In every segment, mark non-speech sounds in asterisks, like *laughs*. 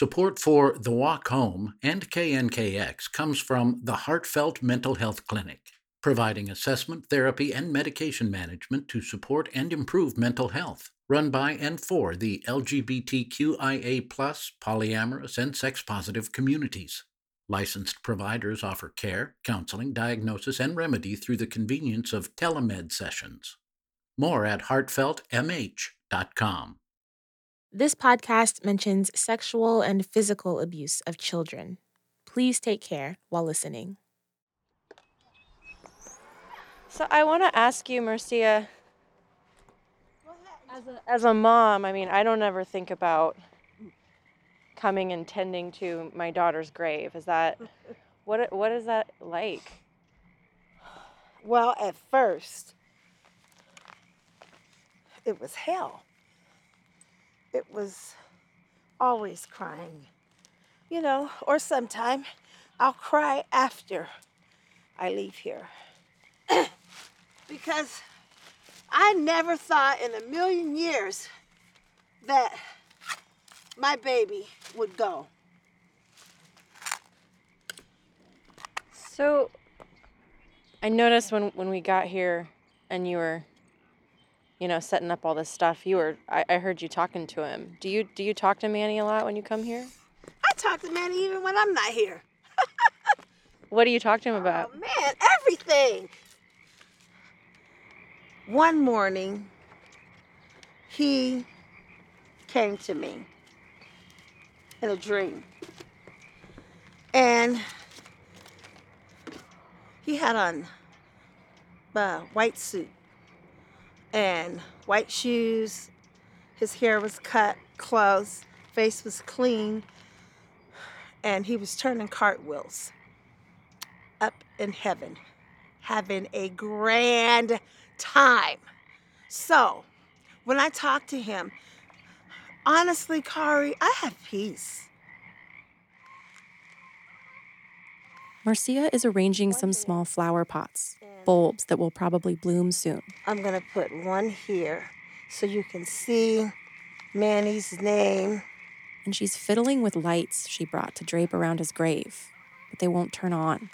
Support for The Walk Home and KNKX comes from the Heartfelt Mental Health Clinic, providing assessment, therapy, and medication management to support and improve mental health. Run by and for the LGBTQIA, polyamorous, and sex positive communities. Licensed providers offer care, counseling, diagnosis, and remedy through the convenience of telemed sessions. More at heartfeltmh.com. This podcast mentions sexual and physical abuse of children. Please take care while listening. So I want to ask you, Marcia, as a, as a mom, I mean, I don't ever think about coming and tending to my daughter's grave. Is that what what is that like? Well, at first, it was hell it was always crying. You know, or sometime I'll cry after I leave here. *clears throat* because I never thought in a million years that my baby would go. So I noticed when, when we got here and you were you know, setting up all this stuff. You were I, I heard you talking to him. Do you do you talk to Manny a lot when you come here? I talk to Manny even when I'm not here. what do you talk to him about? Oh, man, everything. One morning, he came to me in a dream. And he had on a white suit and white shoes. His hair was cut close, face was clean, and he was turning cartwheels up in heaven, having a grand time. So, when I talk to him, honestly, Kari, I have peace. Marcia is arranging some small flower pots bulbs that will probably bloom soon. I'm going to put one here so you can see Manny's name. And she's fiddling with lights she brought to drape around his grave, but they won't turn on.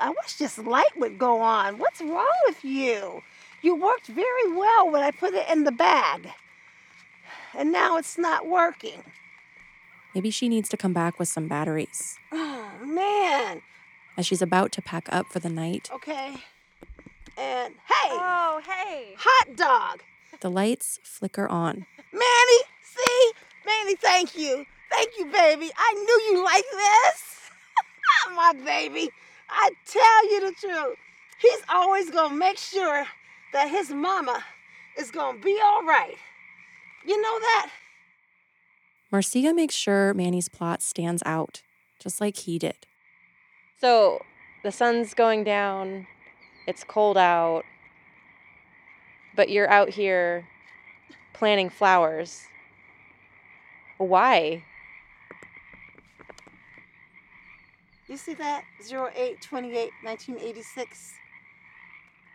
I wish this light would go on. What's wrong with you? You worked very well when I put it in the bag. And now it's not working. Maybe she needs to come back with some batteries. Oh, man. As she's about to pack up for the night. Okay and hey. Oh, hey. Hot dog. The lights flicker on. Manny, see? Manny, thank you. Thank you, baby. I knew you like this. *laughs* My baby. I tell you the truth. He's always going to make sure that his mama is going to be all right. You know that? Marcia makes sure Manny's plot stands out, just like he did. So the sun's going down, it's cold out, but you're out here planting flowers. Why? You see that? 08 28 1986.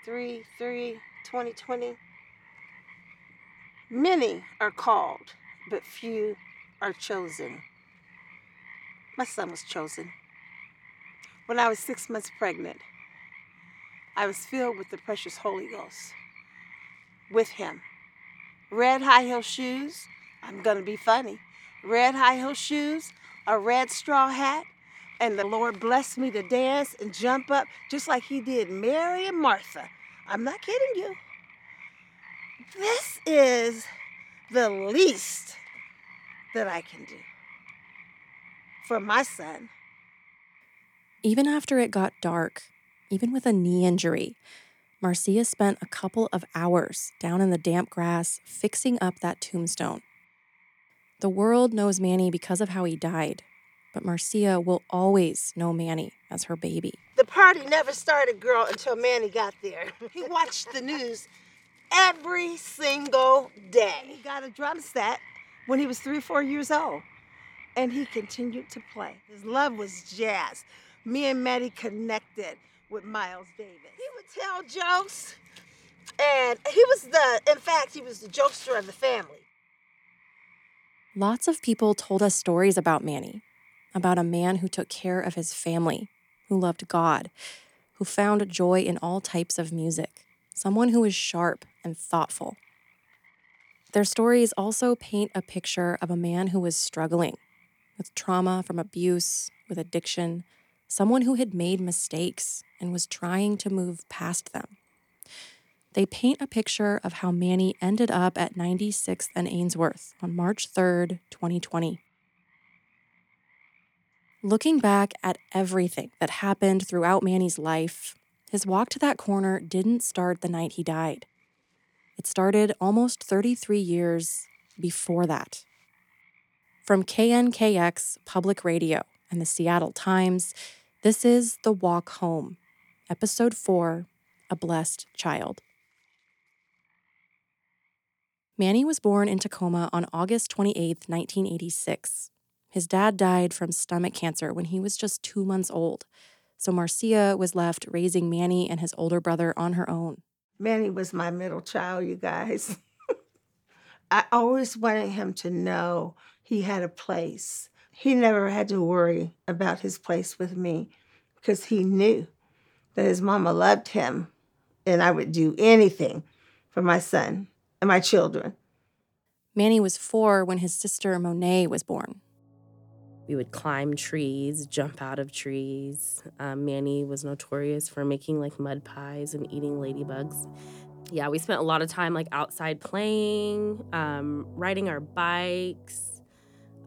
3 3 2020. Many are called, but few are chosen. My son was chosen when I was six months pregnant. I was filled with the precious Holy Ghost with him. Red high heel shoes, I'm going to be funny. Red high heel shoes, a red straw hat, and the Lord blessed me to dance and jump up just like he did Mary and Martha. I'm not kidding you. This is the least that I can do for my son. Even after it got dark, even with a knee injury. Marcia spent a couple of hours down in the damp grass fixing up that tombstone. The world knows Manny because of how he died, but Marcia will always know Manny as her baby. The party never started, girl, until Manny got there. *laughs* He watched the news every single day. He got a drum set when he was three, or four years old, and he continued to play. His love was jazz. Me and Manny connected with Miles Davis. He would tell jokes, and he was the, in fact, he was the jokester of the family. Lots of people told us stories about Manny, about a man who took care of his family, who loved God, who found joy in all types of music, someone who was sharp and thoughtful. Their stories also paint a picture of a man who was struggling with trauma from abuse, with addiction, someone who had made mistakes and was trying to move past them. They paint a picture of how Manny ended up at 96th and Ainsworth on March 3rd, 2020. Looking back at everything that happened throughout Manny's life, his walk to that corner didn't start the night he died. It started almost 33 years before that. From KNKX Public Radio and the Seattle Times, this is The Walk Home, Episode 4 A Blessed Child. Manny was born in Tacoma on August 28, 1986. His dad died from stomach cancer when he was just two months old, so Marcia was left raising Manny and his older brother on her own. Manny was my middle child, you guys. *laughs* I always wanted him to know he had a place. He never had to worry about his place with me because he knew that his mama loved him and I would do anything for my son and my children. Manny was four when his sister Monet was born. We would climb trees, jump out of trees. Um, Manny was notorious for making like mud pies and eating ladybugs. Yeah, we spent a lot of time like outside playing, um, riding our bikes,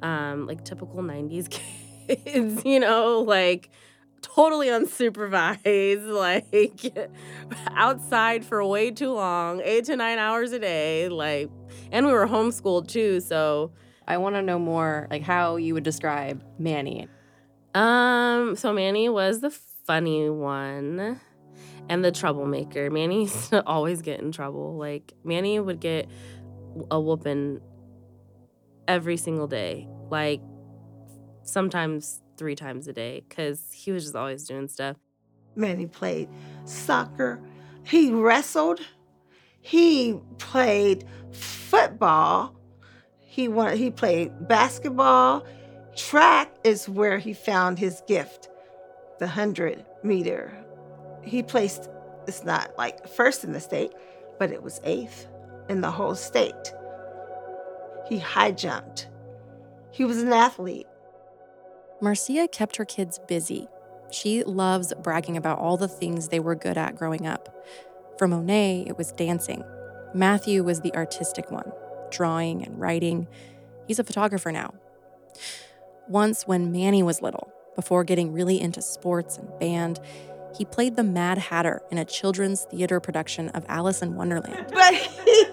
um, like typical 90s *laughs* kids, you know, like totally unsupervised, *laughs* like outside for way too long, eight to nine hours a day. Like, and we were homeschooled too, so I want to know more, like how you would describe Manny. Um, so Manny was the funny one and the troublemaker. Manny used *laughs* to always get in trouble. Like Manny would get a whooping every single day, like sometimes three times a day, because he was just always doing stuff. Man, he played soccer, he wrestled, he played football he wanted, he played basketball. Track is where he found his gift, the 100 meter. He placed, it's not like first in the state, but it was eighth in the whole state. He high jumped. He was an athlete. Marcia kept her kids busy. She loves bragging about all the things they were good at growing up. For Monet, it was dancing. Matthew was the artistic one drawing and writing. He's a photographer now. Once, when Manny was little, before getting really into sports and band, he played the Mad Hatter in a children's theater production of Alice in Wonderland. *laughs* But he,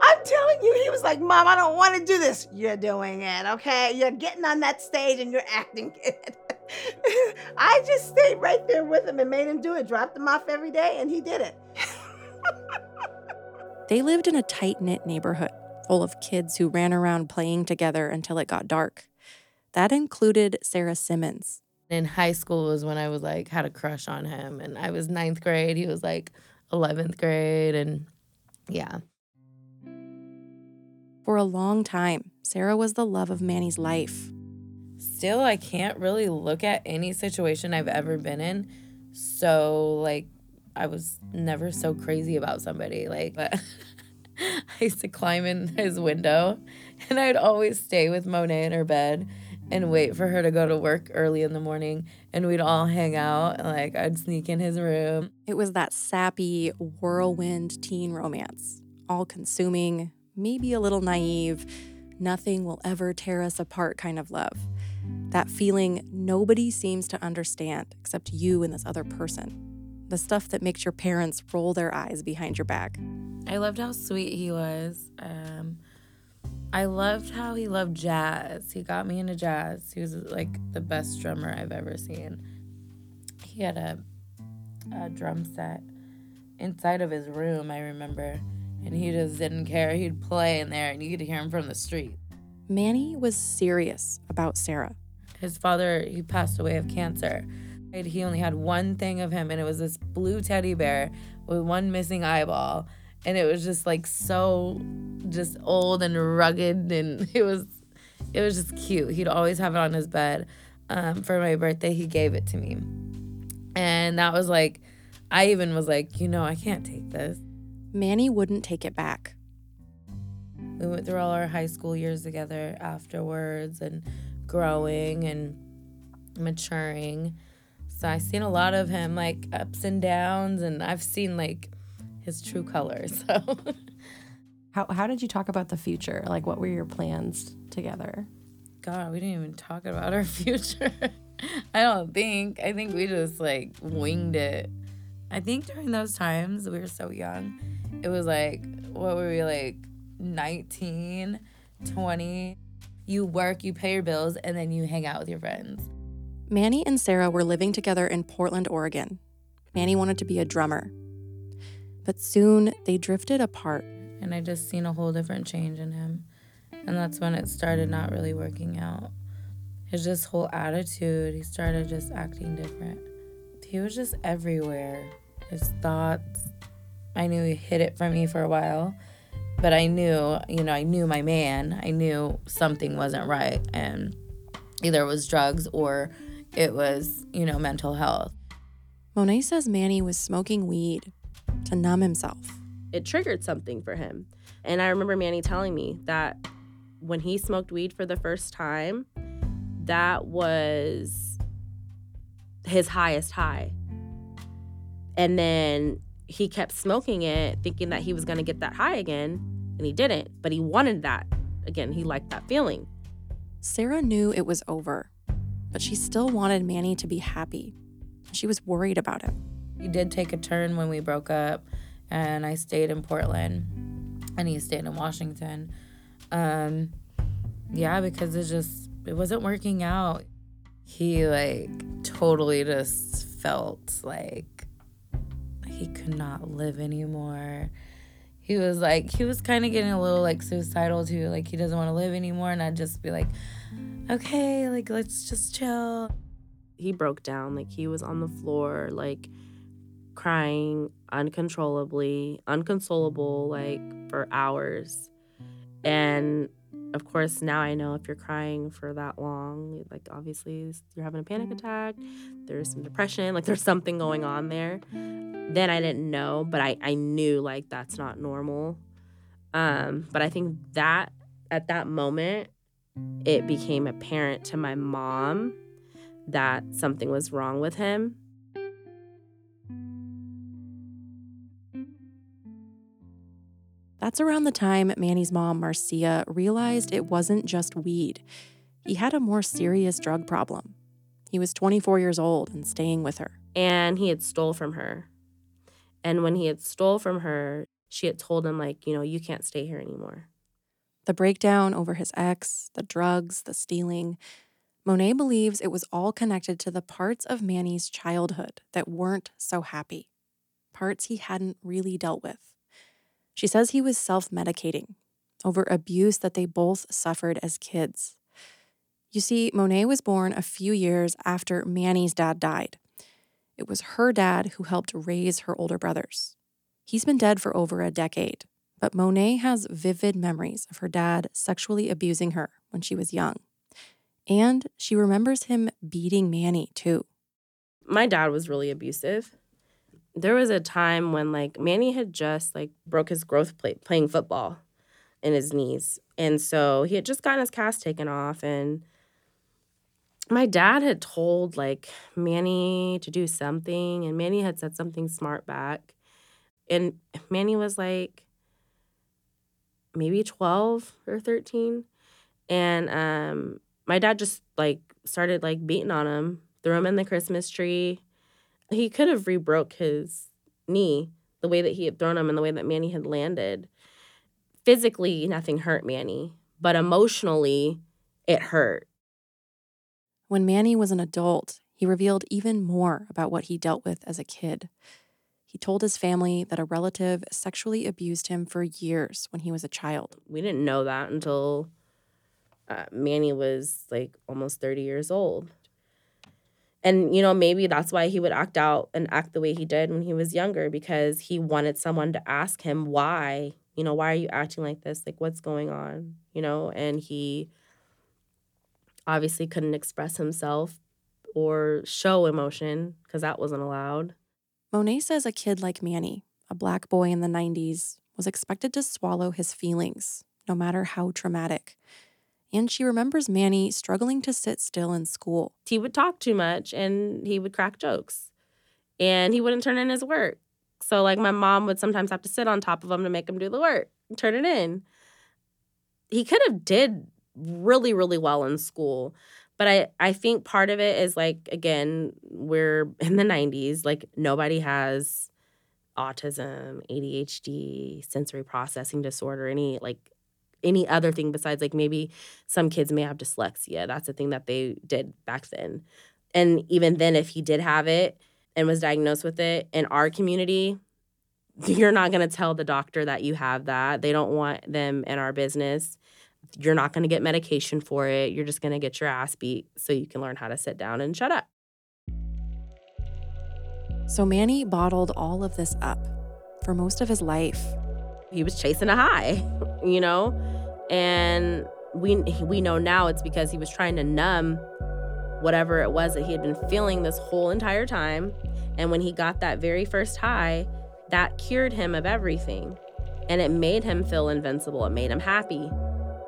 I'm telling you, he was like, Mom, I don't want to do this. You're doing it, okay? You're getting on that stage and you're acting *laughs* it. I just stayed right there with him and made him do it, dropped him off every day, and he did it. *laughs* they lived in a tight knit neighborhood full of kids who ran around playing together until it got dark. That included Sarah Simmons. In high school was when I was like had a crush on him, and I was ninth grade. He was like 11th grade, and yeah. For a long time, Sarah was the love of Manny's life. Still, I can't really look at any situation I've ever been in. So, like, I was never so crazy about somebody. Like, but *laughs* I used to climb in his window and I'd always stay with Monet in her bed and wait for her to go to work early in the morning and we'd all hang out like I'd sneak in his room. It was that sappy whirlwind teen romance, all consuming, maybe a little naive, nothing will ever tear us apart kind of love. That feeling nobody seems to understand except you and this other person. The stuff that makes your parents roll their eyes behind your back. I loved how sweet he was. Um, I loved how he loved jazz. He got me into jazz. He was like the best drummer I've ever seen. He had a, a drum set inside of his room, I remember, and he just didn't care. He'd play in there, and you could hear him from the street. Manny was serious about Sarah. His father, he passed away of cancer. He only had one thing of him, and it was this blue teddy bear with one missing eyeball and it was just like so just old and rugged and *laughs* it was it was just cute. He'd always have it on his bed. Um, for my birthday, he gave it to me. And that was like, I even was like, you know, I can't take this. Manny wouldn't take it back. We went through all our high school years together afterwards and growing and maturing. So I've seen a lot of him like ups and downs, and I've seen like his true colors. *laughs* So. How, how did you talk about the future? Like, what were your plans together? God, we didn't even talk about our *laughs* future. I don't think. I think we just like winged it. I think during those times, we were so young. It was like, what were we like, 19, 20? You work, you pay your bills, and then you hang out with your friends. Manny and Sarah were living together in Portland, Oregon. Manny wanted to be a drummer. But soon they drifted apart. And I just seen a whole different change in him. And that's when it started not really working out. His just whole attitude, he started just acting different. He was just everywhere. His thoughts, I knew he hid it from me for a while, but I knew, you know, I knew my man. I knew something wasn't right. And either it was drugs or it was, you know, mental health. Monet says Manny was smoking weed to numb himself. It triggered something for him. And I remember Manny telling me that when he smoked weed for the first time, that was his highest high. And then he kept smoking it, thinking that he was going to get that high again, and he didn't. But he wanted that. Again, he liked that feeling. Sarah knew it was over, but she still wanted Manny to be happy. She was worried about him. He did take a turn when we broke up, and I stayed in Portland, and he stayed in Washington. Um, yeah, because it just it wasn't working out. He like totally just felt like he could not live anymore. He was like he was kind of getting a little like suicidal too, like he doesn't want to live anymore and I'd just be like, "Okay, like let's just chill." He broke down, like he was on the floor like crying uncontrollably, unconsolable like for hours. And of course, now I know if you're crying for that long, like obviously you're having a panic attack, there's some depression, like there's something going on there. Then I didn't know, but I, I knew like that's not normal. Um, but I think that at that moment, it became apparent to my mom that something was wrong with him. That's around the time Manny's mom, Marcia, realized it wasn't just weed. He had a more serious drug problem. He was 24 years old and staying with her. And he had stole from her. And when he had stole from her, she had told him like, you know, you can't stay here anymore. The breakdown over his ex, the drugs, the stealing. Monet believes it was all connected to the parts of Manny's childhood that weren't so happy, parts he hadn't really dealt with. She says he was self medicating over abuse that they both suffered as kids. You see, Monet was born a few years after Manny's dad died. It was her dad who helped raise her older brothers. He's been dead for over a decade, but Monet has vivid memories of her dad sexually abusing her when she was young. And she remembers him beating Manny, too. My dad was really abusive there was a time when like Manny had just like broke his growth plate playing football in his knees. And so he had just gotten his cast taken off and my dad had told like Manny to do something and Manny had said something smart back. And Manny was like maybe 12 or 13 and um my dad just like started like beating on him, threw him in the Christmas tree he could have rebroke his knee the way that he had thrown him and the way that Manny had landed. Physically, nothing hurt Manny, but emotionally, it hurt. When Manny was an adult, he revealed even more about what he dealt with as a kid. He told his family that a relative sexually abused him for years when he was a child. We didn't know that until uh, Manny was like almost 30 years old. And, you know, maybe that's why he would act out and act the way he did when he was younger because he wanted someone to ask him why, you know, why are you acting like this? Like, what's going on? You know, and he obviously couldn't express himself or show emotion because that wasn't allowed. Monet says a kid like Manny, a black boy in the 90s, was expected to swallow his feelings, no matter how traumatic. And she remembers Manny struggling to sit still in school. He would talk too much and he would crack jokes and he wouldn't turn in his work. So, like, my mom would sometimes have to sit on top of him to make him do the work, turn it in. He could have did really, really well in school. But I, I think part of it is like, again, we're *laughs* in the 90s. Like, nobody has autism, ADHD, sensory processing disorder, any like any other thing besides like maybe some kids may have dyslexia. That's a thing that they did back then. And even then, if he did have it and was diagnosed with it in our community, *laughs* you're not going to tell the doctor that you have that. They don't want them in our business. You're not going to get medication for it. You're just going to get your ass beat so you can learn how to sit down and shut up. So Manny bottled all of this up for most of his life. He was chasing a high, you know? And we we know now it's because he was trying to numb whatever it was that he had been feeling this whole entire time. And when he got that very first high, that cured him of everything. And it made him feel invincible. It made him happy,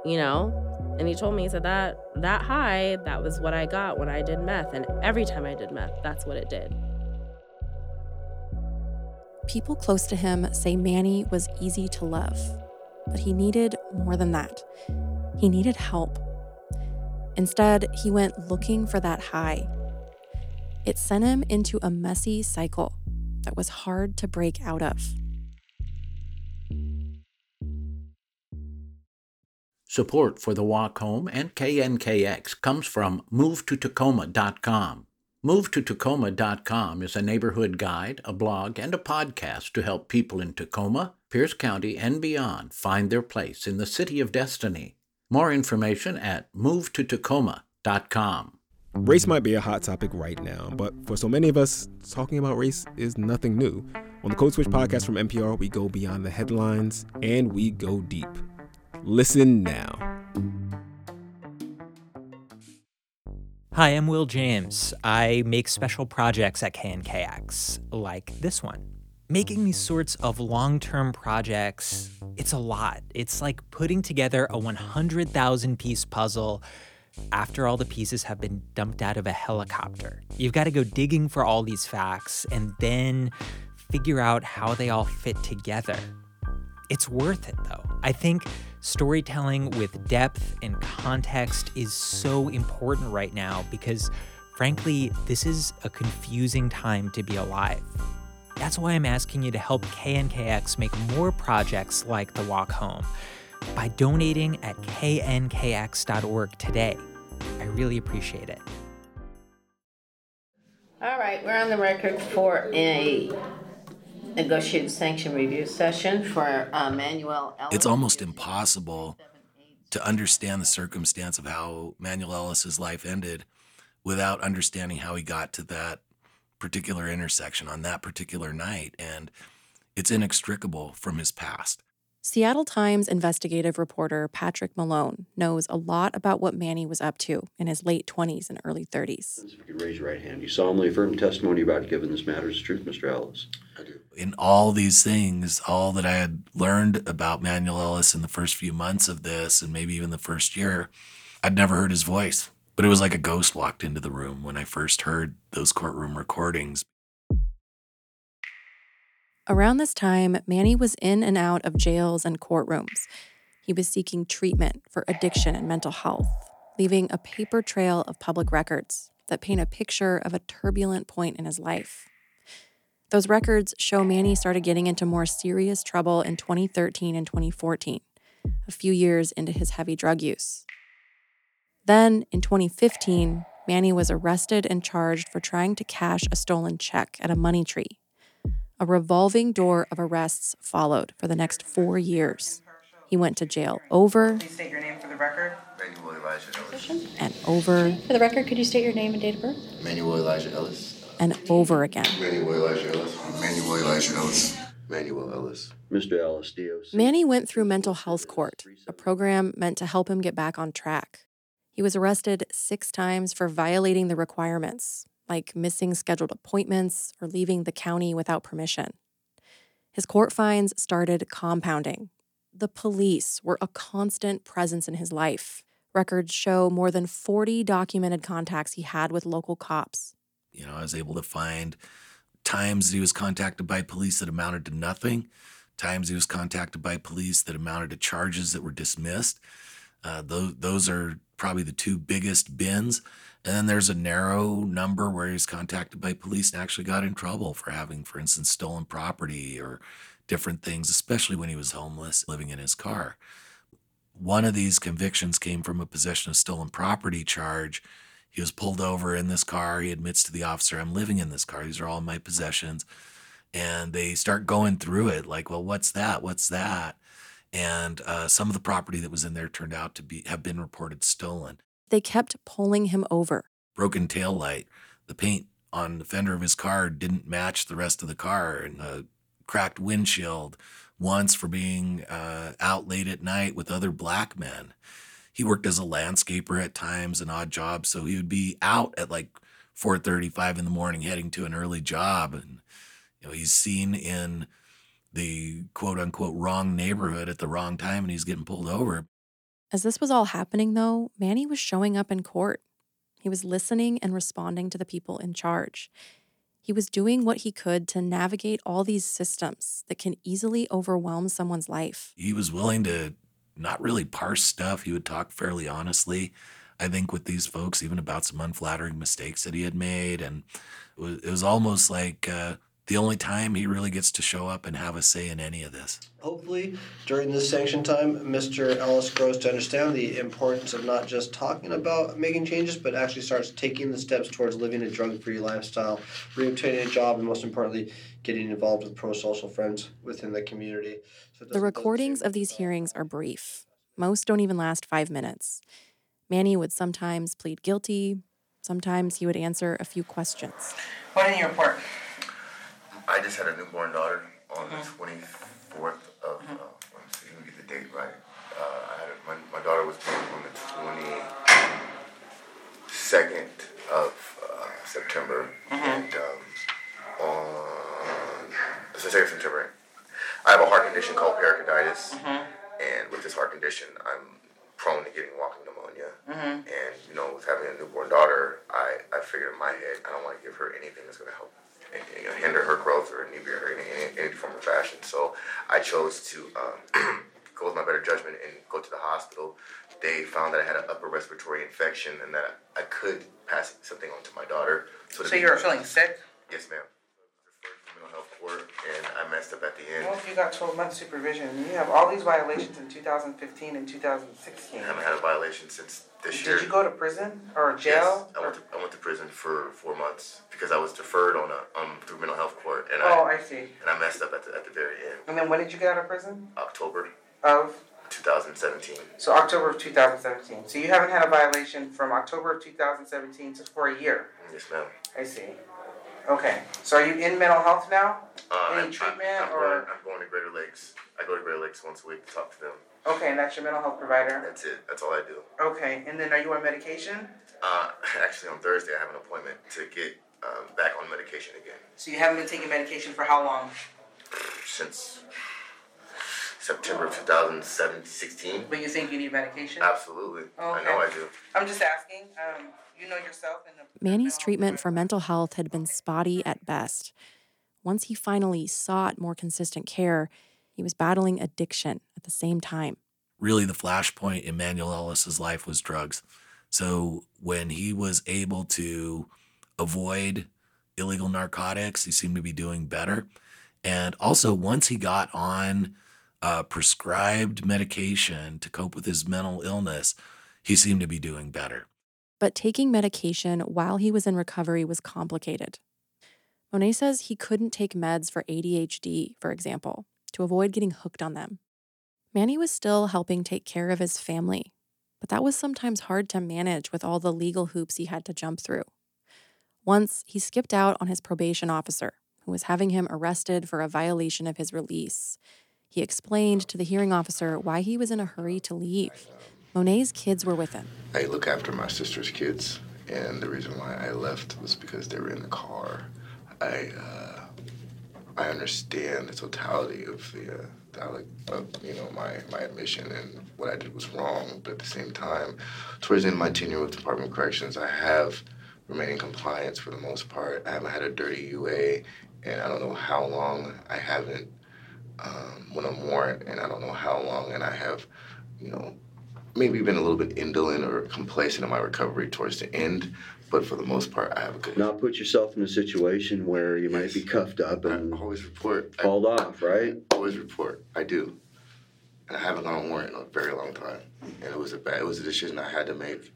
you know? And he told me, he said that that high, that was what I got when I did meth. And every time I did meth, that's what it did. People close to him say Manny was easy to love, but he needed more than that. He needed help. Instead, he went looking for that high. It sent him into a messy cycle that was hard to break out of. Support for the Walk Home and KNKX comes from MoveToTacoma.com. MoveToTacoma.com is a neighborhood guide, a blog, and a podcast to help people in Tacoma, Pierce County, and beyond find their place in the city of destiny. More information at MoveToTacoma.com. Race might be a hot topic right now, but for so many of us, talking about race is nothing new. On the Code Switch podcast from NPR, we go beyond the headlines and we go deep. Listen now. Hi, I'm Will James. I make special projects at KNKX, like this one. Making these sorts of long term projects, it's a lot. It's like putting together a 100,000 piece puzzle after all the pieces have been dumped out of a helicopter. You've got to go digging for all these facts and then figure out how they all fit together. It's worth it, though. I think storytelling with depth and context is so important right now because, frankly, this is a confusing time to be alive. That's why I'm asking you to help KNKX make more projects like The Walk Home by donating at knkx.org today. I really appreciate it. All right, we're on the record for a negotiated sanction review session for uh, Manuel Ellis. It's almost impossible to understand the circumstance of how Manuel Ellis's life ended without understanding how he got to that particular intersection on that particular night. And it's inextricable from his past. Seattle Times investigative reporter Patrick Malone knows a lot about what Manny was up to in his late 20s and early 30s. If you could raise your right hand, you solemnly affirm testimony about giving this matter is the truth, Mr. Ellis. I do. In all these things, all that I had learned about Manuel Ellis in the first few months of this, and maybe even the first year, I'd never heard his voice. But it was like a ghost walked into the room when I first heard those courtroom recordings. Around this time, Manny was in and out of jails and courtrooms. He was seeking treatment for addiction and mental health, leaving a paper trail of public records that paint a picture of a turbulent point in his life. Those records show Manny started getting into more serious trouble in 2013 and 2014, a few years into his heavy drug use. Then, in 2015, Manny was arrested and charged for trying to cash a stolen check at a Moneytree a revolving door of arrests followed for the next four years. He went to jail over Please state your name for the record. Manuel Elijah Ellis. and over For the record, could you state your name and date of birth? Manuel Elijah Ellis. and over again. Manuel Elijah Ellis. Manuel Elijah Ellis. Manuel Ellis. Mr. Ellis, DOC. Manny went through mental health court, a program meant to help him get back on track. He was arrested six times for violating the requirements, like missing scheduled appointments or leaving the county without permission. His court fines started compounding. The police were a constant presence in his life. Records show more than 40 documented contacts he had with local cops. You know, I was able to find times that he was contacted by police that amounted to nothing, times he was contacted by police that amounted to charges that were dismissed. Uh, those, those are probably the two biggest bins. And then there's a narrow number where he was contacted by police and actually got in trouble for having, for instance, stolen property or different things, especially when he was homeless, living in his car. One of these convictions came from a possession of stolen property charge. He was pulled over in this car. He admits to the officer, I'm living in this car. These are all my possessions. And they start going through it like, well, what's that? What's that? And uh, some of the property that was in there turned out to be have been reported stolen. They kept pulling him over. Broken tail light. The paint on the fender of his car didn't match the rest of the car, and a cracked windshield. Once for being uh, out late at night with other black men. He worked as a landscaper at times, an odd job, so he would be out at like 4:35 in the morning, heading to an early job, and you know he's seen in the quote unquote wrong neighborhood at the wrong time, and he's getting pulled over. As this was all happening, though, Manny was showing up in court. He was listening and responding to the people in charge. He was doing what he could to navigate all these systems that can easily overwhelm someone's life. He was willing to not really parse stuff. He would talk fairly honestly, I think, with these folks, even about some unflattering mistakes that he had made. And it was, almost like uh, the only time he really gets to show up and have a say in any of this. Hopefully, during this sanction time, Mr. Ellis grows to understand the importance of not just talking about making changes, but actually starts taking the steps towards living a drug free lifestyle, reobtaining a job, and most importantly, getting involved with pro social friends within the community. So The recordings of these hearings are brief. Most don't even last five minutes. Manny would sometimes plead guilty, sometimes he would answer a few questions. What in your report? I just had a newborn daughter on the 24th of, uh, let me let me get the date right. Uh, I had, my, my daughter was born on the 22nd of uh, September. And um, on the 2nd of September, I have a heart condition called pericarditis. And with this heart condition, I'm prone to getting walking pneumonia. Mhm. And, you know, with having a newborn daughter, I, I figured in my head, I don't want to give her anything that's going to help you know, hinder her growth or inhibit her in any, any form or fashion. So I chose to um, *clears throat* go with my better judgment and go to the hospital. They found that I had an upper respiratory infection and that I could pass something on to my daughter. to So you were feeling sick? Yes, ma'am. Mental health court, and I messed up at the end. Well, if you got 12 months supervision, and you have all these violations in 2015 and 2016. I haven't had a violation since this year. Did you go to prison or jail? Yes? I went, to, I went to prison for four months because I was deferred on a um, through mental health court, and Oh, I, I see. and I messed up at the, at the very end. And then when did you get out of prison? October Of? 2017. So October of 2017. So you haven't had a violation from October of 2017 to for a year. Yes, ma'am. I see. Okay. So are you in mental health now? Uh, Any I'm- treatment I'm, I'm or? Going, I'm going to Greater Lakes. I go to Greater Lakes once a week to talk to them. Okay, and that's your mental health provider. That's it. That's all I do. Okay, and then are you on medication? Uh, *laughs* actually, on Thursday, I have an appointment to get um, back on medication again. So you haven't been taking medication for how long? Since September of 2016. But you think you need medication? Absolutely. Okay. I know I do. I'm just asking. Um, you know yourself and the Manny's treatment for mental health had been spotty at best. Once he finally sought more consistent care, he was battling addiction at the same time. really the flashpoint in Manuel Ellis's life was drugs. So when he was able to avoid illegal narcotics, he seemed to be doing better. And also, once he got on uh, prescribed medication to cope with his mental illness, he seemed to be doing better. But taking medication while he was in recovery was complicated. Monet says he couldn't take meds for ADHD, for example, to avoid getting hooked on them. Manny was still helping take care of his family, but that was sometimes hard to manage with all the legal hoops he had to jump through. Once, he skipped out on his probation officer, who was having him arrested for a violation of his release. He explained to the hearing officer why he was in a hurry to leave. Monet's kids were with him. I look after my sister's kids, and the reason why I left was because they were in the car. I uh, I understand the totality of the, uh, you know my my admission and what I did was wrong, but at the same time, towards the end of my tenure with Department of Corrections, I have remained in compliance for the most part. I haven't had a dirty UA, and I don't know how long I haven't um, on warrant, and I don't know how long, and I have, you know, maybe been a little bit indolent or complacent in my recovery towards the end. But for the most part, I have a good. Not put yourself in a situation where you might be cuffed up and always report called off, right? always report. I do, and I haven't gone on warrant in a very long time. And it was a bad. It was a decision I had to make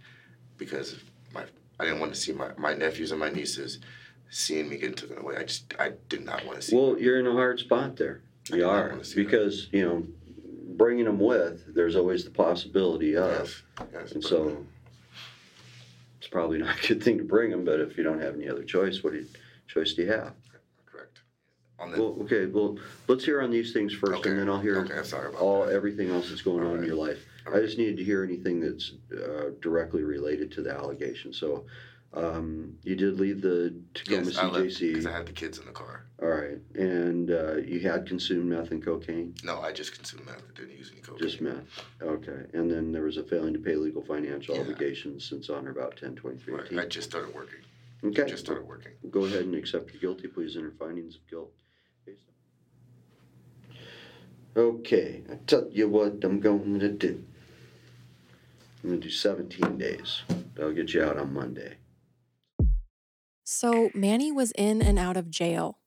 because my I didn't want to see my, my nephews and my nieces seeing me getting taken away. I just I did not want to see. Well, you're in a hard spot there. You are because you know bringing them with. There's always the possibility of, Yes, yes, and so it's probably not a good thing to bring them. But if you don't have any other choice, what do you, choice do you have? Correct. On the, Well, okay. Well, let's hear on these things first, and then I'll hear Okay, sorry about all everything else that's going on in your life. I just needed to hear anything that's uh, directly related to the allegation. So, um, you did leave the Tacoma yes, I CJC. because I had the kids in the car. All right, and uh, you had consumed meth and cocaine. No, I just consumed meth. I didn't use any cocaine. Just meth. Okay, and then there was a failing to pay legal financial obligations since on or about ten twenty three. Right. I just started working. Okay. I Just started working. Go ahead and accept your guilty pleas and your findings of guilt. Okay, I tell you what I'm going to do. I'm going to do 17 days. That'll get you out on Monday. So Manny was in and out of jail,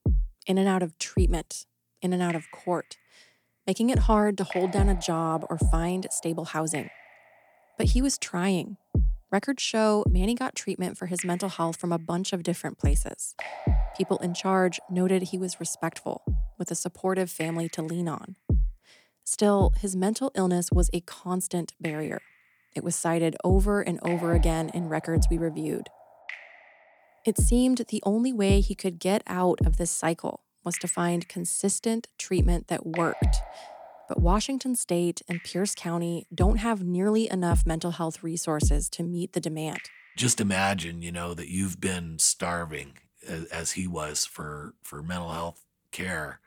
in and out of treatment, in and out of court, making it hard to hold down a job or find stable housing. But he was trying. Records show Manny got treatment for his mental health from a bunch of different places. People in charge noted he was respectful, with a supportive family to lean on. Still, his mental illness was a constant barrier. It was cited over and over again in records we reviewed. It seemed the only way he could get out of this cycle was to find consistent treatment that worked. But Washington State and Pierce County don't have nearly enough mental health resources to meet the demand. Just imagine, you know, that you've been starving as, as he was for for mental health care,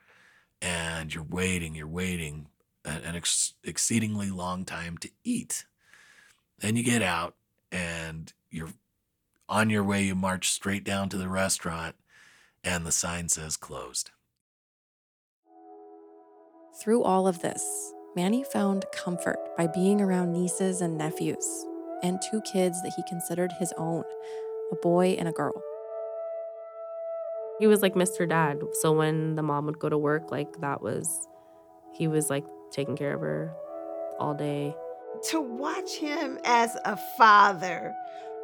and you're waiting, you're waiting an, an ex- exceedingly long time to eat. Then you get out and you're on your way. You march straight down to the restaurant, and the sign says closed. Through all of this, Manny found comfort by being around nieces and nephews, and two kids that he considered his own a boy and a girl. He was like Mr. Dad. So when the mom would go to work, like that was, he was like taking care of her all day. To watch him as a father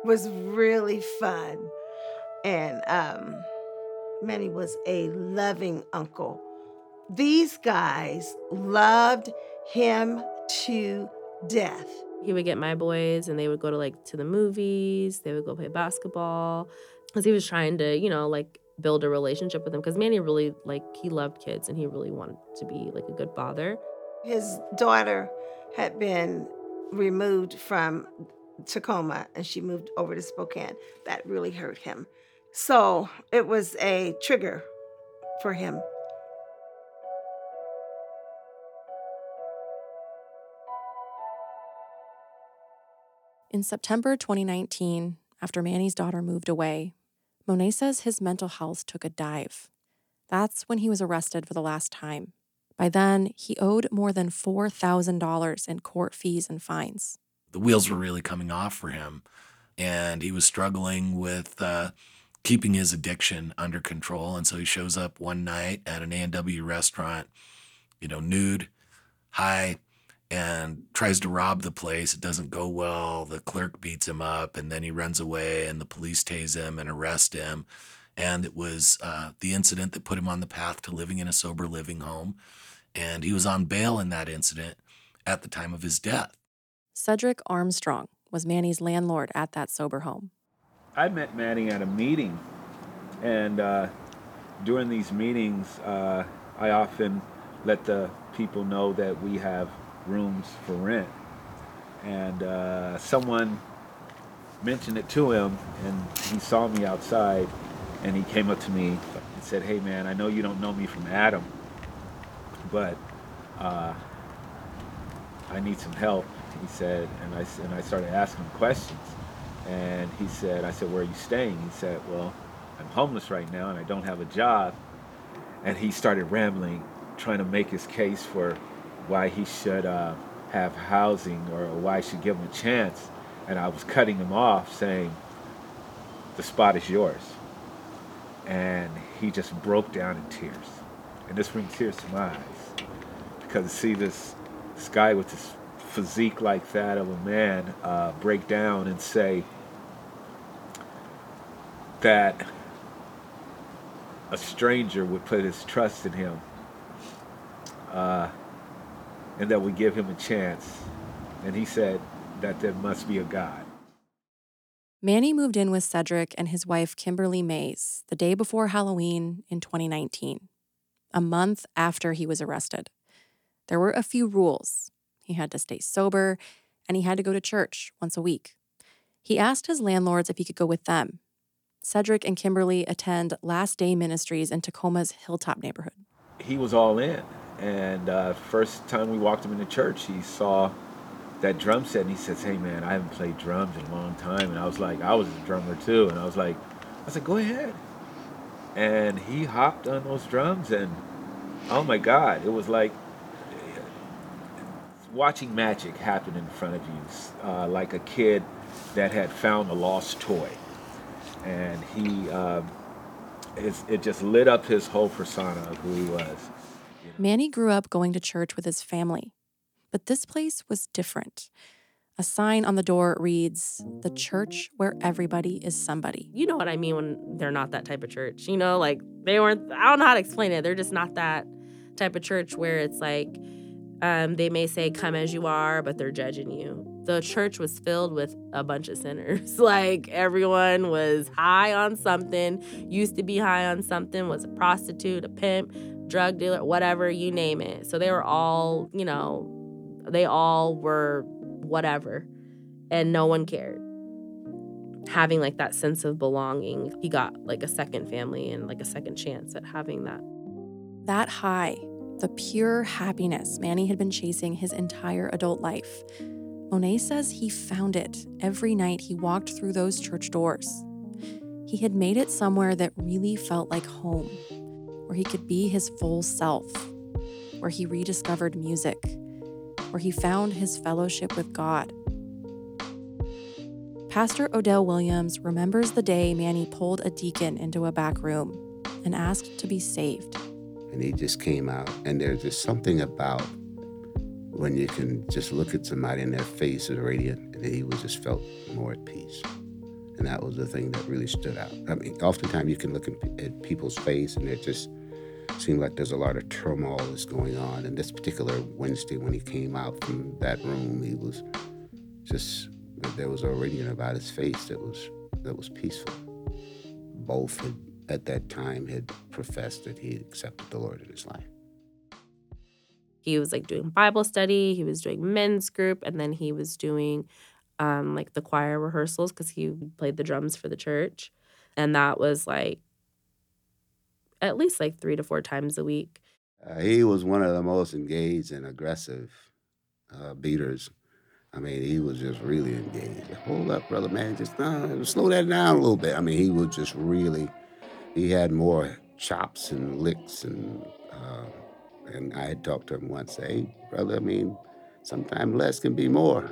was really fun. And um, Manny was a loving uncle. These guys loved him to death. He would get my boys and they would go to like to the movies, they would go play basketball. Because he was trying to, you know, like build a relationship with them. Because Manny really, like, he loved kids and he really wanted to be like a good father. His daughter had been removed from Tacoma and she moved over to Spokane. That really hurt him. So it was a trigger for him. In September 2019, after Manny's daughter moved away, Monet says his mental health took a dive. That's when he was arrested for the last time. By then, he owed more than $4,000 in court fees and fines. The wheels were really coming off for him and he was struggling with uh, keeping his addiction under control and so he shows up one night at an a&w restaurant you know nude high and tries to rob the place. It doesn't go well. The clerk beats him up and then he runs away and the police tase him and arrest him. And it was uh, the incident that put him on the path to living in a sober living home. And he was on bail in that incident at the time of his death Cedric Armstrong was Manny's landlord at that sober home. I met Manny at a meeting, and uh, during these meetings, uh, I often let the people know that we have rooms for rent. and uh, someone mentioned it to him, and he saw me outside, and he came up to me and said, "Hey, man, I know you don't know me from Adam, but uh, I need some help." He said, and I and I started asking him questions, and he said, "I said, where are you staying?" He said, "Well, I'm homeless right now, and I don't have a job." And he started rambling, trying to make his case for why he should uh, have housing or why I should give him a chance. And I was cutting him off, saying, "The spot is yours." And he just broke down in tears, and this brings tears to my eyes because to see this this guy with this physique like that of a man uh, break down and say that a stranger would put his trust in him uh, and that would give him a chance. And he said that there must be a God. Manny moved in with Cedric and his wife, Kimberly Mays, the day before Halloween in 2019, a month after he was arrested. There were a few rules. He had to stay sober, and he had to go to church once a week. He asked his landlords if he could go with them. Cedric and Kimberly attend Last Day Ministries in Tacoma's Hilltop neighborhood. He was all in. And uh, first time we walked him into church, he saw that drum set and he says, Hey man, I haven't played drums in a long time. And I was like, I was a drummer too. And I was like, I said, Go ahead. And he hopped on those drums and oh my God, it was like watching magic happen in front of you, uh, like a kid that had found a lost toy. And he, um, it just lit up his whole persona of who he was. Manny grew up going to church with his family, but this place was different. A sign on the door reads, The church where everybody is somebody. You know what I mean when they're not that type of church. You know, like they weren't, I don't know how to explain it. They're just not that type of church where it's like, um, they may say, Come as you are, but they're judging you. The church was filled with a bunch of sinners. *laughs* like everyone was high on something, used to be high on something, was a prostitute, a pimp, drug dealer, whatever, you name it. So they were all, you know, they all were whatever, and no one cared. Having like that sense of belonging, he got like a second family and like a second chance at having that. That high the pure happiness Manny had been chasing his entire adult life. Monet says he found it every night he walked through those church doors. He had made it somewhere that really felt like home, where he could be his full self, where he rediscovered music, where he found his fellowship with God. Pastor Odell Williams remembers the day Manny pulled a deacon into a back room and asked to be saved and he just came out. And there's just something about when you can just look at somebody and their face is radiant, and he was just felt more at peace. And that was the thing that really stood out. I mean, oftentimes you can look at people's face and it just seemed like there's a lot of turmoil that's going on. And this particular Wednesday, when he came out from that room, he was just there was a radiant about his face that was that was peaceful. Both had at that time had professed that he accepted the Lord in his life. He was like doing Bible study, he was doing men's group, and then he was doing um, like the choir rehearsals because he played the drums for the church. And that was like at least like three to four times a week. Uh, he was one of the most engaged and aggressive uh, beaters. I mean, he was just really engaged. Hold up, brother, man. Just uh, slow that down a little bit. I mean, he was just really he had more chops and licks and uh, and I had talked to him once. Hey, brother, I mean, sometimes less can be more.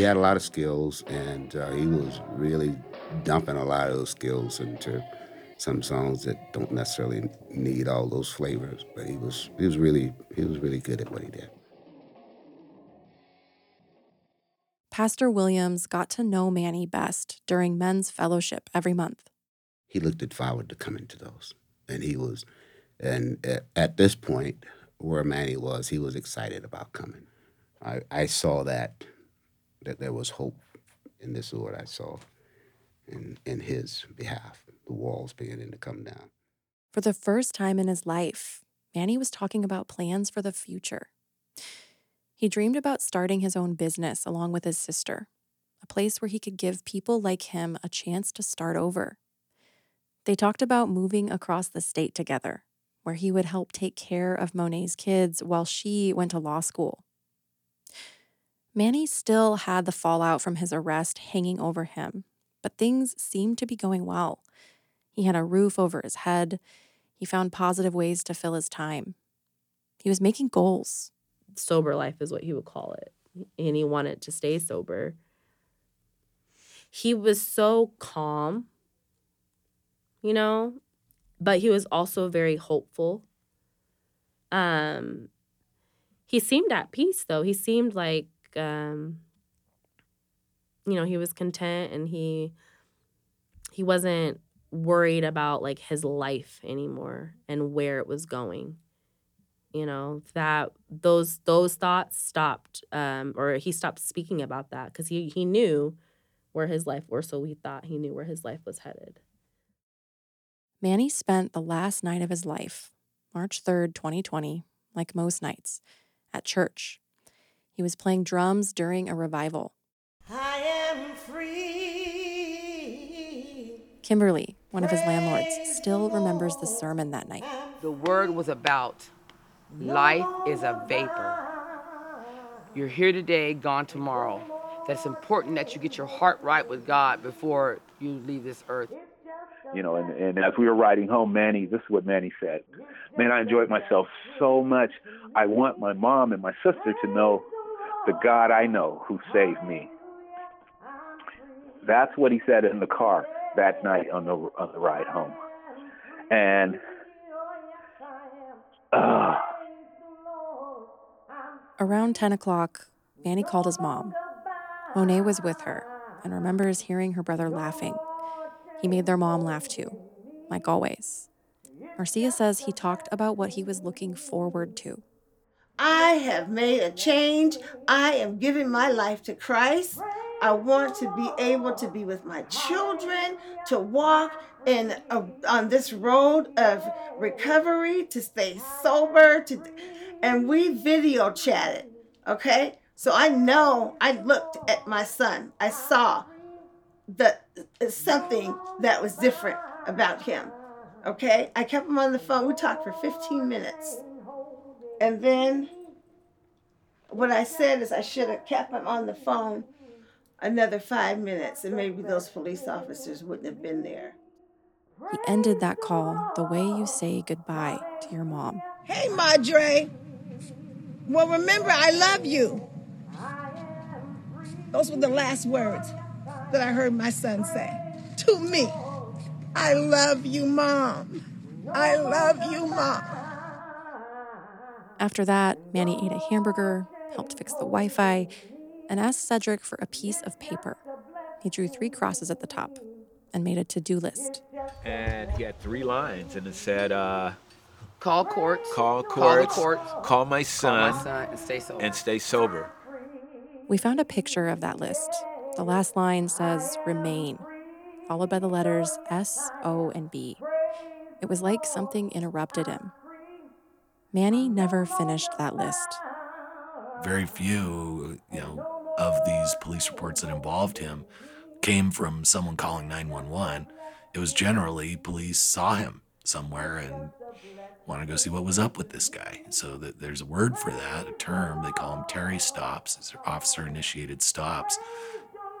Had a lot of skills, and uh, he was really dumping a lot of those skills into some songs that don't necessarily need all those flavors. But he was he was really he was really good at what he did. Pastor Williams got to know Manny best during men's fellowship every month. he looked forward to coming to those. And he was, and at, at this point, where Manny was, he was excited about coming. I, I saw that, that there was hope in this Lord I saw in, in his behalf, the walls beginning to come down. For the first time in his life, Manny was talking about plans for the future. He dreamed about starting his own business along with his sister, a place where he could give people like him a chance to start over. They talked about moving across the state together, where he would help take care of Monet's kids while she went to law school. Manny still had the fallout from his arrest hanging over him, but things seemed to be going well. He had a roof over his head. He found positive ways to fill his time. He was making goals. Sober life is what he would call it. And he wanted to stay sober. He was so calm, you know, but he was also very hopeful. Um, he seemed at peace though. He seemed like um, you know, he was content and he he wasn't worried about like his life anymore and where it was going. You know, that those those thoughts stopped um or he stopped speaking about that cuz he he knew where his life or so he thought he knew where his life was headed. Manny spent the last night of his life, March 3rd, 2020, like most nights, at church he was playing drums during a revival. I am free. Kimberly, one of his landlords, still remembers the sermon that night. The word was about life is a vapor. You're here today, gone tomorrow. That's important that you get your heart right with God before you leave this earth. You know, and, and as we were riding home, Manny, this is what Manny said. Man, I enjoyed myself so much. I want my mom and my sister to know the God I know who saved me. That's what he said in the car that night on the on the ride home. And uh, around 10 o'clock, Manny called his mom. Monet was with her and remembers hearing her brother laughing. He made their mom laugh too, like always. Marcia says he talked about what he was looking forward to I have made a change. I am giving my life to Christ. I want to be able to be with my children, to walk in a, on this road of recovery, to stay sober, to and we video chatted. Okay? So I know I looked at my son. I saw that uh, something that was different about him. Okay? I kept him on the phone. We talked for 15 minutes. And then what I said is I should have kept him on the phone another five minutes and maybe those police officers wouldn't have been there. He ended that call the way you say goodbye to your mom. Hey, Madre. Well, remember, I love you. Those were the last words that I heard my son say to me. I love you, Mom. I love you, Mom. After that, Manny ate a hamburger, helped fix the Wi Fi, and asked Cedric for a piece of paper. He drew three crosses at the top and made a to do list. And he had three lines, and it said, uh, Call courts. Call courts. Call the courts. Call my son. Call my son and stay sober. And stay sober. We found a picture of that list. The last line says remain, followed by the letters S, O, and B. It was like something interrupted him. Manny never finished that list. Very few, you know, of these police reports that involved him came from someone calling 911. It was generally police saw him somewhere and want to go see what was up with this guy. So that there's a word for that, a term. They call them Terry stops. Officer initiated stops.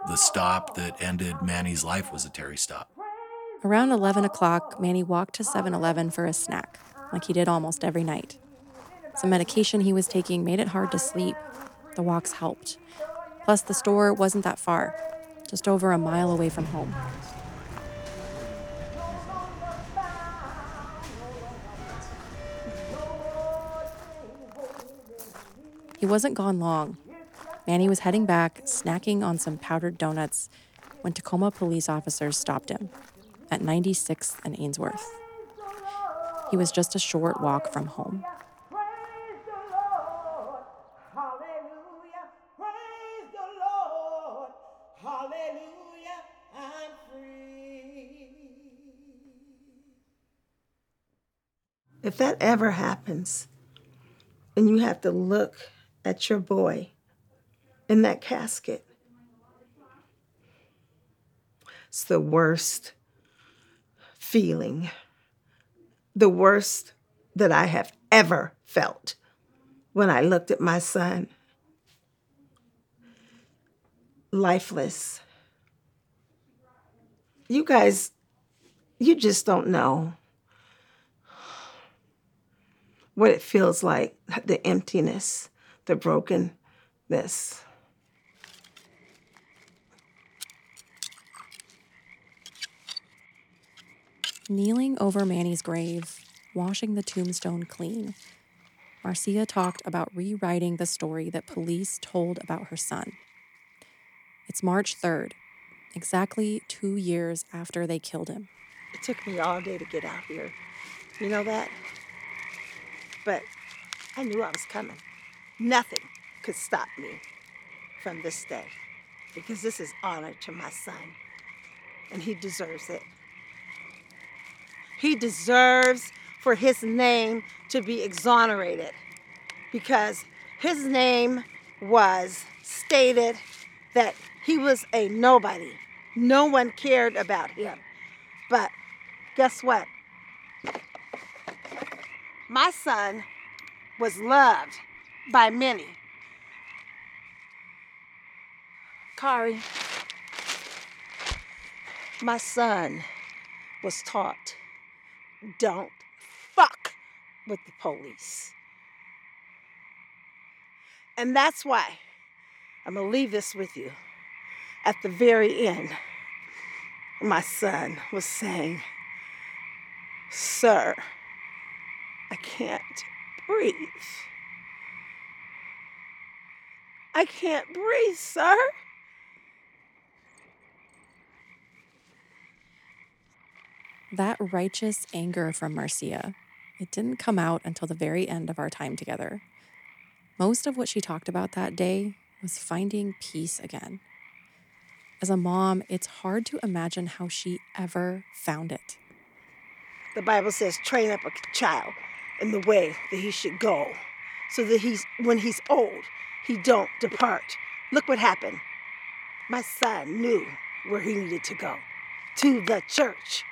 The stop that ended Manny's life was a Terry stop. Around 11 o'clock, Manny walked to 7 Eleven for a snack, like he did almost every night. Some medication he was taking made it hard to sleep. The walks helped. Plus, the store wasn't that far, just over a mile away from home. He wasn't gone long. Manny was heading back, snacking on some powdered donuts, when Tacoma police officers stopped him. at 96th and Ainsworth. He was just a short walk from home. If that ever happens, and you have to look at your boy in that casket, it's the worst feeling, the worst that I have ever felt when I looked at my son, lifeless. You guys, you just don't know what it feels like the emptiness, the brokenness. Kneeling over Manny's grave, washing the tombstone clean, Marcia talked about rewriting the story that police told about her son. It's March 3rd, exactly two years after they killed him. It took me all day to get out here. You know that? But I knew I was coming. Nothing could stop me from this day because this is honor to my son, and he deserves it. He deserves for his name to be exonerated because his name was stated that he was a nobody. No one cared about him. But guess what? My son was loved by many. Kari, my son was taught don't fuck with the police. And that's why I'm going to leave this with you. At the very end, my son was saying, Sir, I can't breathe. I can't breathe, sir. That righteous anger from Marcia, it didn't come out until the very end of our time together. Most of what she talked about that day was finding peace again. As a mom, it's hard to imagine how she ever found it. The Bible says, train up a child in the way that he should go, so that he's when he's old, he don't depart. Look what happened. My son knew where he needed to go. To the church.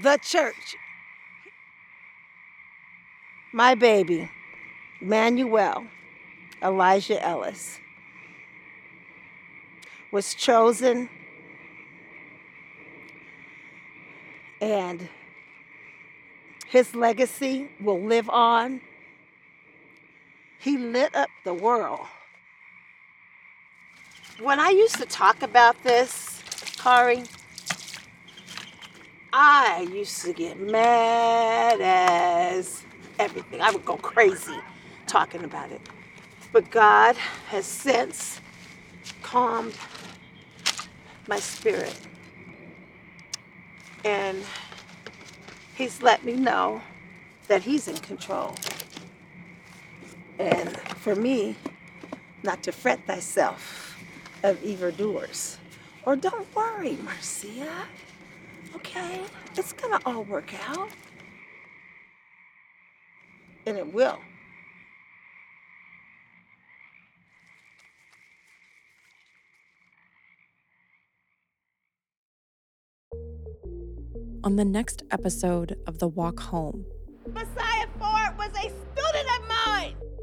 The church. My baby, Manuel Elijah Ellis, was chosen and his legacy will live on. He lit up the world. When I used to talk about this, Kari, I used to get mad as everything. I would go crazy talking about it. But God has since calmed my spirit. And He's let me know that He's in control. And for me, not to fret thyself of evildoers. Or don't worry, Marcia. Okay, it's gonna all work out. And it will. On the next episode of The Walk Home, Masyih Ford was a student of mine.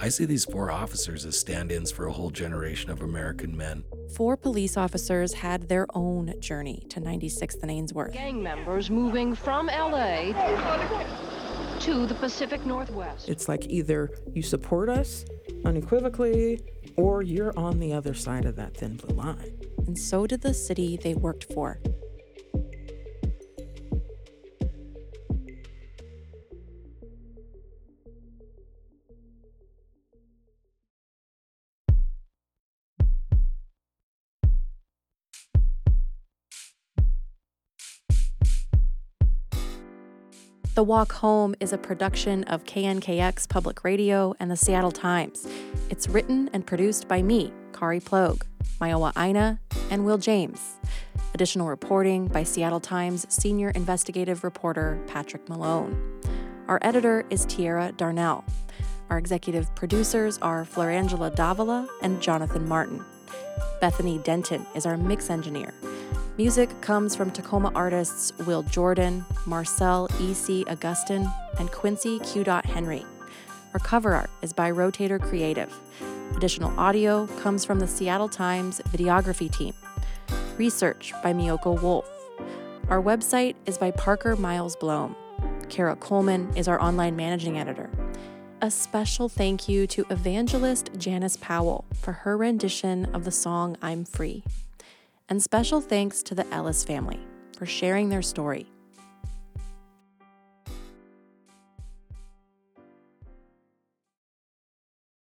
I see these four officers as stand ins for a whole generation of American men. four police officers had their own journey to 96th and Ainsworth. Gang members moving from LA to the Pacific Northwest. It's like either you support us unequivocally or you're on the other side of that thin blue line. And so did the city they worked for. The Walk Home is a production of KNKX Public Radio and the Seattle Times. It's written and produced by me, Kari Plog, Mayowa Aina, and Will James. Additional reporting by Seattle Times senior investigative reporter Patrick Malone. Our editor is Tierra Darnell. Our executive producers are Florangela Davila and Jonathan Martin. Bethany Denton is our mix engineer. Music comes from Tacoma artists Will Jordan, Marcel E.C. Augustin, and Quincy Q. Henry. Our cover art is by Rotator Creative. Additional audio comes from the Seattle Times videography team. Research by Miyoko Wolf. Our website is by Parker Miles Blome. Kara Coleman is our online managing editor. A special thank you to evangelist Janice Powell for her rendition of the song I'm Free. And special thanks to the Ellis family for sharing their story